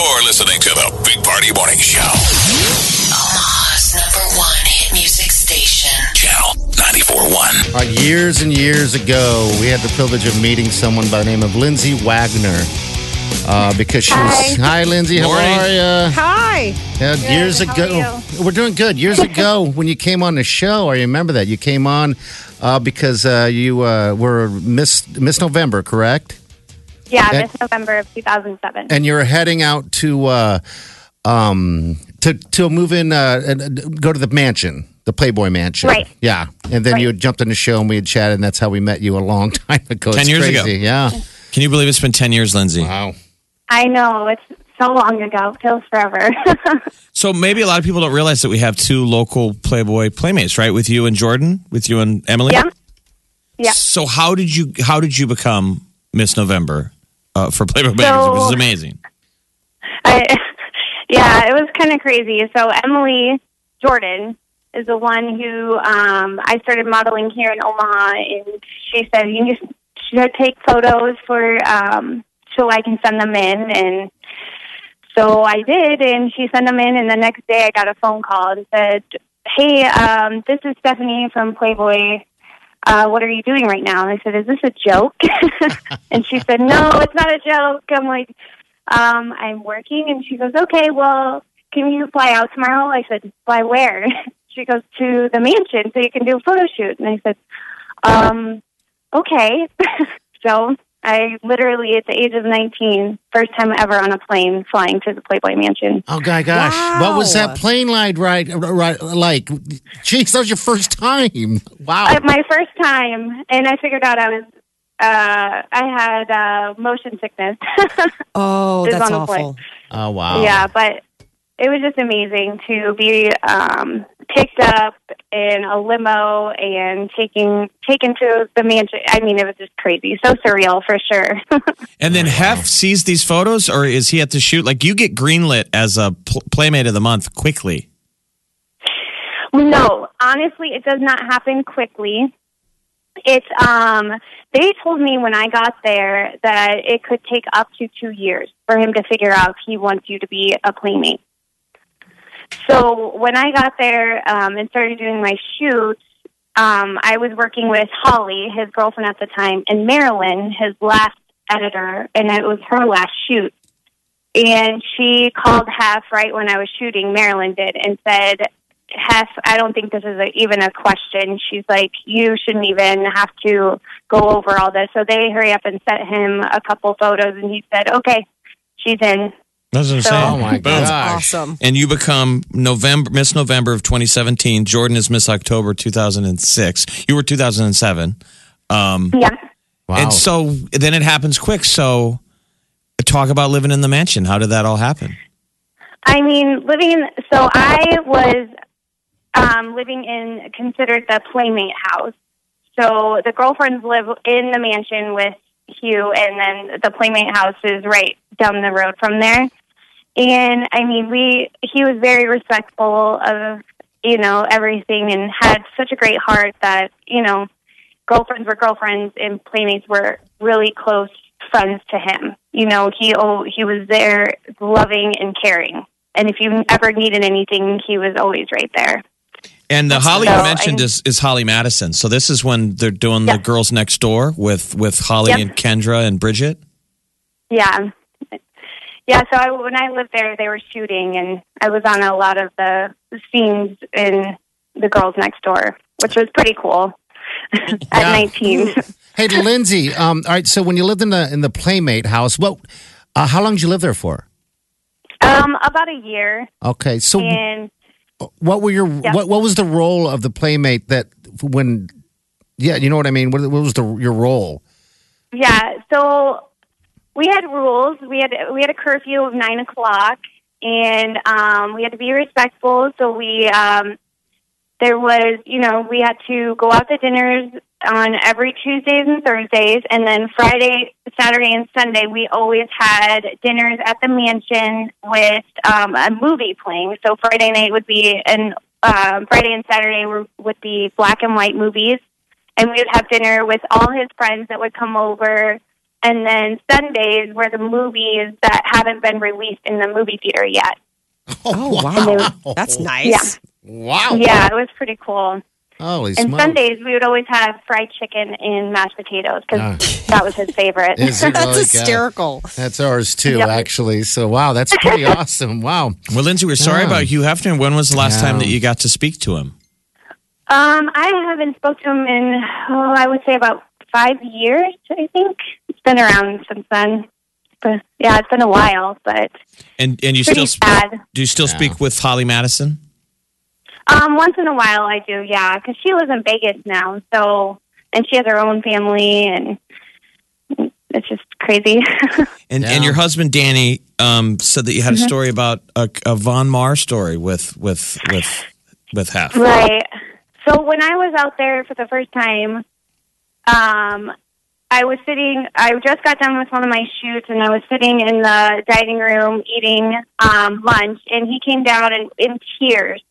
You're listening to the Big Party Morning Show. Omaha's number one hit music station. Channel 94.1. Uh, years and years ago, we had the privilege of meeting someone by the name of Lindsay Wagner. Uh, because she was. Hi, Lindsay. How Morning. are you? Hi. Yeah, years how ago, are we're doing good. Years ago, when you came on the show, I remember that you came on uh, because uh, you uh, were Miss Miss November, correct? Yeah, And- this November of 2007. And you're heading out to uh, um, to to move in, uh, and uh, go to the mansion, the Playboy Mansion. Right. Yeah, and then Right. you had jumped on the show and we had chatted, and that's how we met you a long time ago. 10 It's years ago. Yeah. Can you believe it's been 10 years, Lindsay? Wow. I know it's so long ago. Feels forever. So maybe a lot of people don't realize that we have two local Playboy playmates, right? With you and Jordan, with you and Emily. yeah. Yeah. So how did you how did you become Miss November uh, for Playboy magazine? Which is amazing. I, yeah, it was kind of crazy. So Emily Jordan is the one who um, I started modeling here in Omaha, and she said you just should take photos for um, so I can send them in, and so I did, and she sent them in, and the next day I got a phone call and said, "Hey, um, this is Stephanie from Playboy." Uh, what are you doing right now? And I said, is this a joke? and she said, no, it's not a joke. I'm like, um, I'm working. And she goes, okay, well, can you fly out tomorrow? I said, fly where? She goes, to the mansion so you can do a photo shoot. And I said, um, okay. so I literally, at the age of 19, first time ever on a plane flying to the Playboy Mansion. Oh, my gosh. What was that plane ride, right, right, like? Jeez, that was your first time. Wow. Uh, my first time, and I figured out I was, uh, I had uh, motion sickness. Oh, that's on the plane. awful. oh, wow. Yeah, but it was just amazing to be um, picked up in a limo and taking taken to the mansion. I mean, it was just crazy, so surreal for sure. And then Hef sees these photos, or is he at the shoot? Like you get greenlit as a pl- Playmate of the Month quickly. no, honestly, it does not happen quickly. It's um they told me when I got there that it could take up to two years for him to figure out if he wants you to be a playmate. So when I got there um, and started doing my shoots, um, I was working with Holly, his girlfriend at the time, and Marilyn, his last editor, and it was her last shoot. And she called Hef right when I was shooting, Marilyn did, and said, Hef, I don't think this is a, even a question. She's like, you shouldn't even have to go over all this. So they hurry up and sent him a couple photos, and he said, okay, she's in. That's what I'm So- saying. Oh, my Boom. gosh. Awesome. And you become November Miss November of 2017. Jordan is Miss October 2006. You were 2007. Um, Yeah. Wow. And so then it happens quick. So talk about living in the mansion. How did that all happen? I mean, living in, so I was um, living in considered the playmate house. So the girlfriends live in the mansion with Hugh, and then the playmate house is right down the road from there. And I mean, we he was very respectful of you know everything, and had such a great heart that you know girlfriends were girlfriends, and playmates were really close friends to him. You know, he oh, he was there, loving and caring. And if you ever needed anything, he was always right there. And the Holly So you I- mentioned is, is Holly Madison. So this is when they're doing the girls next door with with Holly Yep. and Kendra and Bridget. Yeah. Yeah, so I, when I lived there, they were shooting, and I was on a lot of the scenes in The Girls Next Door, which was pretty cool at Yeah. 19. hey, Lindsay. Um, all right. So when you lived in the in the Playmate house, what? Uh, how long did you live there for? um, about a year, Okay. So and what were your Yeah. what what was the role of the Playmate that when? Yeah, you know what I mean. What, what was the your role? Yeah, so we had rules. We had we had a curfew of nine o'clock, and um, we had to be respectful. So we um, there was, you know, we had to go out to dinners on every Tuesdays and Thursdays, and then Friday, Saturday, and Sunday we always had dinners at the mansion with um, a movie playing. So Friday night would be and um, Friday and Saturday were, would be black and white movies, and we would have dinner with all his friends that would come over. And then Sundays were the movies that haven't been released in the movie theater yet. Oh, wow. That's nice. Yeah. Wow. Yeah, it was pretty cool. Holy And smokes. Sundays we would always have fried chicken and mashed potatoes because that was his favorite. That's really, God? hysterical. That's ours too, Yep. actually. So wow, that's pretty awesome. Wow. Well, Lindsay, we're sorry Yeah. about Hugh Hefner. When was the last Yeah. time that you got to speak to him? Um, I haven't spoke to him in oh, I would say about five years. I think it's been around since then. But yeah, it's been a while, but And and you still sad. do you still Yeah. speak with Holly Madison? Um, once in a while I do, yeah, because she lives in Vegas now, so and she has her own family, and it's just crazy. And Yeah. and your husband Danny um, said that you Mm-hmm. had a story about a, a Von Maur story with with with with Hef. Right. So when I was out there for the first time, um, I was sitting. I just got done with one of my shoots, and I was sitting in the dining room eating um, lunch, and he came down in, in tears.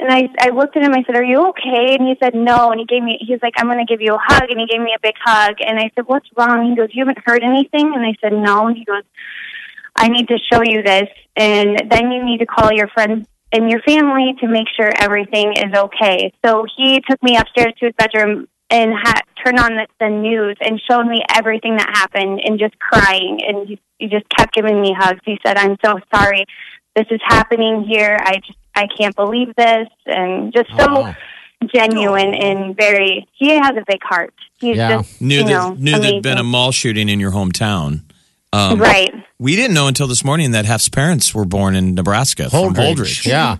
And I, I looked at him. I said, "Are you okay?" And he said, "No." And he gave me. He was like, "I'm going to give you a hug," and he gave me a big hug. And I said, "What's wrong?" He goes, "You haven't heard anything?" And I said, "No." And he goes, I need to show you this, and then you need to call your friends and your family to make sure everything is okay. So he took me upstairs to his bedroom and ha- turned on the, the news and showed me everything that happened and just crying. And he, he just kept giving me hugs. He said, I'm so sorry. This is happening here. I just, I can't believe this. And just so Oh, wow. genuine and very, he has a big heart. He's Yeah. just, Knew you that know, knew there'd been a mall shooting in your hometown. Um, Right. We didn't know until this morning that Hef's parents were born in Nebraska from Holdrege. Holdrege. Yeah.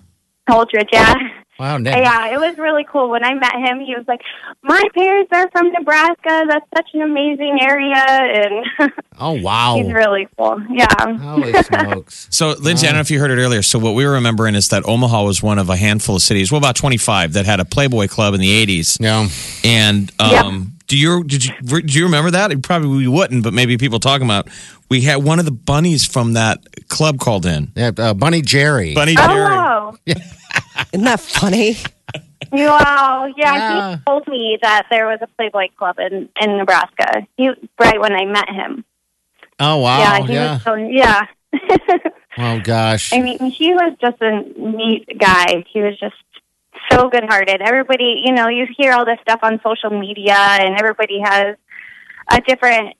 Holdrege, yeah. Wow. Nick. Yeah, it was really cool. When I met him, he was like, "My parents are from Nebraska. That's such an amazing area," and Oh wow. he's really cool. Yeah, Holy smokes. So, Lindsay, I don't know if you heard it earlier. So, what we were remembering is that Omaha was one of a handful of cities, well, about 25, that had a Playboy club in the 80s. Yeah. And um, do you did you do you remember that? Probably we wouldn't, but maybe people talking about. We had one of the bunnies from that club called in. Yeah. Uh, Bunny Jerry. Bunny Jerry. Oh, Isn't that funny? wow. Yeah, Yeah. he told me that there was a Playboy club in in Nebraska. He right when I met him. Oh wow. yeah, he Yeah. was so yeah. Oh gosh. I mean, he was just a neat guy. He was just so good-hearted. Everybody, you know, you hear all this stuff on social media, and everybody has a different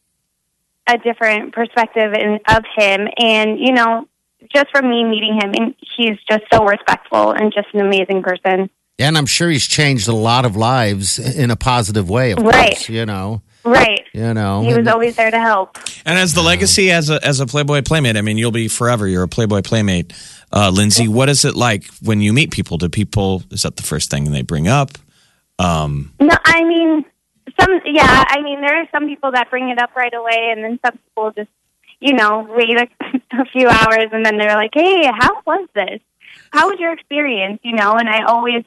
a different perspective in, of him. And you know, just from me meeting him, and he's just so respectful and just an amazing person. And I'm sure he's changed a lot of lives in a positive way. Of Right. course. You know. Right. You know. He was always there to help. And as the legacy as a as a Playboy playmate, I mean, you'll be forever. You're a Playboy playmate, uh, Lindsay. What is it like when you meet people? Do people is that the first thing they bring up? Um, No, I mean, some, yeah, I mean, there are some people that bring it up right away, and then some people just, you know, wait a, a few hours, and then they're like, hey, how was this? How was your experience? You know, and I always,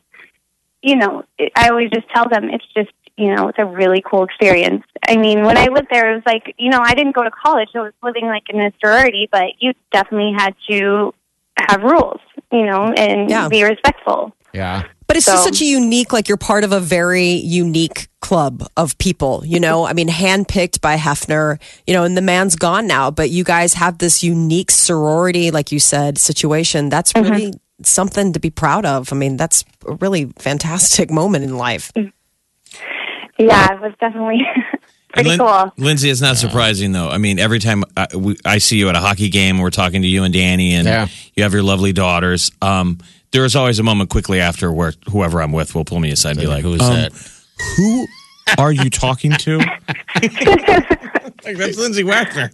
you know, I always just tell them it's just, you know, it's a really cool experience. I mean, when I lived there, it was like, you know, I didn't go to college. So I was living like in a sorority, but you definitely had to have rules, you know, and Yeah. be respectful. Yeah. But it's just such a unique, like you're part of a very unique club of people, you know? I mean, handpicked by Hefner, you know, and the man's gone now, but you guys have this unique sorority, like you said, situation. That's Mm-hmm. really something to be proud of. I mean, that's a really fantastic moment in life. Yeah, it was definitely pretty Lin- cool. Lindsay, it's not surprising though. I mean, every time I, we, I see you at a hockey game, we're talking to you and Danny, and Yeah. you have your lovely daughters. Um, there is always a moment quickly after where whoever I'm with will pull me aside and be like, Who's um, that? Who are you talking to? like that's Lindsay Wagner.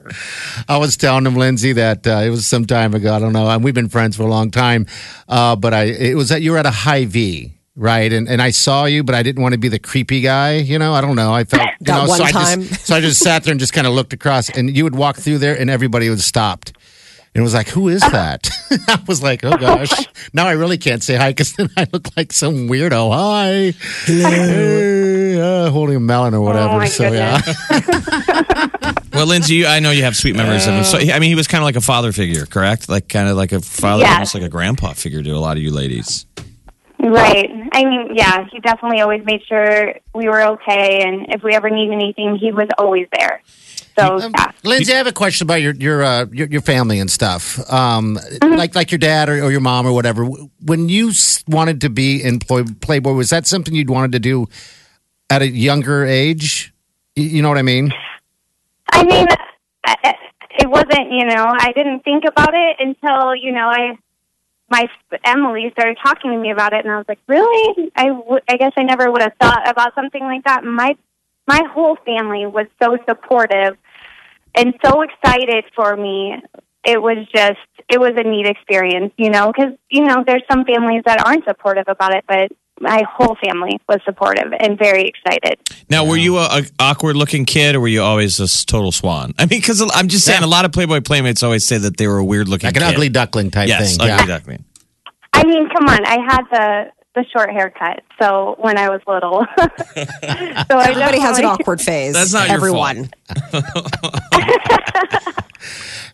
I was telling him, Lindsay, that uh, it was some time ago. I don't know. And we've been friends for a long time. Uh, but I, it was that you were at a Hy-Vee, right? And and I saw you, but I didn't want to be the creepy guy. You know, I don't know. I felt you know, one so I time. just so I just sat there and just kind of looked across, and you would walk through there, and everybody would stopped. And it was like, who is that? I was like, oh gosh. now I really can't say hi because then I look like some weirdo. Hi. Hey, uh, holding a melon or whatever. Oh, my so, yeah. Well, Lindsay, you, I know you have sweet memories of him. So, I mean, he was kind of like a father figure, correct? Like kind of like a father, Yes. almost like a grandpa figure to a lot of you ladies. Right. I mean, yeah, he definitely always made sure we were okay, and if we ever needed anything, he was always there. So, Um, yeah. Lindsay, I have a question about your your uh, your, your family and stuff. Um, Mm-hmm. Like like your dad or, or your mom or whatever. When you wanted to be in Ploy- Playboy, was that something you'd wanted to do at a younger age? You know what I mean? I mean, it wasn't, you know, I didn't think about it until, you know, I, my Emily started talking to me about it, and I was like, really? I, w- I guess I never would have thought about something like that. My, my whole family was so supportive and so excited for me. It was just, it was a neat experience, you know, because, you know, there's some families that aren't supportive about it, but my whole family was supportive and very excited. Now, were you a, a awkward looking kid, or were you always a s- total swan? I mean, because I'm just saying, Yeah. a lot of Playboy playmates always say that they were a weird looking, Like an kid. ugly duckling type yes, thing. ugly yeah. duckling. I mean, come on. I had the the short haircut, so when I was little, so I Everybody has an awkward phase. That's not your Everyone.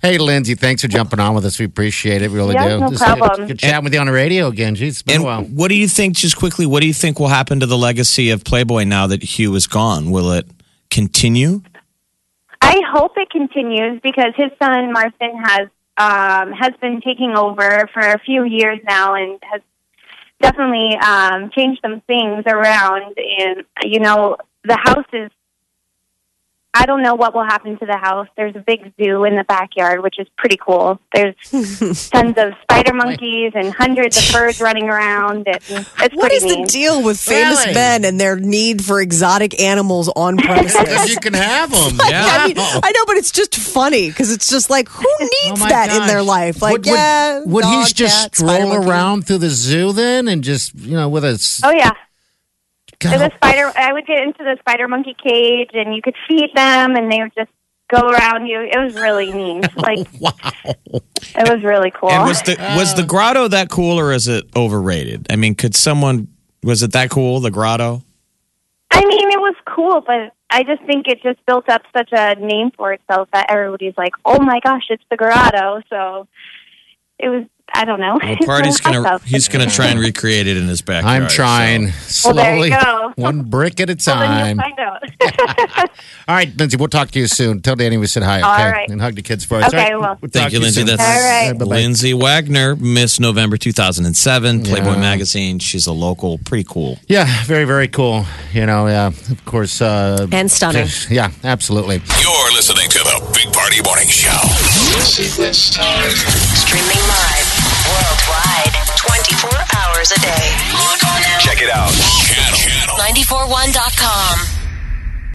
Hey, Lindsay, thanks for jumping on with us. We appreciate it. We really Yeah, do. no Just problem. Good, good chatting with you on the radio again. Jeez, it's been And a while. what do you think, just quickly, what do you think will happen to the legacy of Playboy now that Hugh is gone? Will it continue? I hope it continues because his son Marston has um, has been taking over for a few years now and has definitely um, changed some things around. And you know, the house is. I don't know what will happen to the house. There's a big zoo in the backyard, which is pretty cool. There's tons of spider monkeys and hundreds of birds running around. It, it's What pretty the deal with famous Really? men and their need for exotic animals on Because premises? you can have them. I mean, I know, but it's just funny because it's just like, who oh needs Oh my that in their life? Like, would, would- yeah, would, he dog, just cat, stroll around through the zoo then and just you know with a s- Oh yeah. God, the spider I would get into the spider monkey cage and you could feed them and they would just go around you. It was really neat. Oh, like wow. it was really cool. And was the was the oh. grotto that cool, or is it overrated? I mean, could someone was it that cool? The grotto? I mean it was cool, but I just think it just built up such a name for itself that everybody's like, "Oh my gosh, it's the grotto." So it was I don't know. Well, Party's gonna he's gonna try and recreate it in his backyard. I'm trying Well, there you slowly, go. one brick at a time. you'll find out. All right, Lindsay, we'll talk to you soon. Tell Danny we said hi, okay? All right. And hug the kids for us. Okay, All right? well. We'll Thank you, to Lindsay. soon. That's All right. Bye-bye. Lindsay Wagner, Miss November 2007, Playboy Yeah. Magazine. She's a local, pretty cool. Yeah, very, very cool. You know, yeah, of course. Uh, And stunning. Yeah, absolutely. You're listening to the Big Party Morning Show. Streaming live worldwide 24 hours a day. Log on now. Check it out. Channel. channel941.com.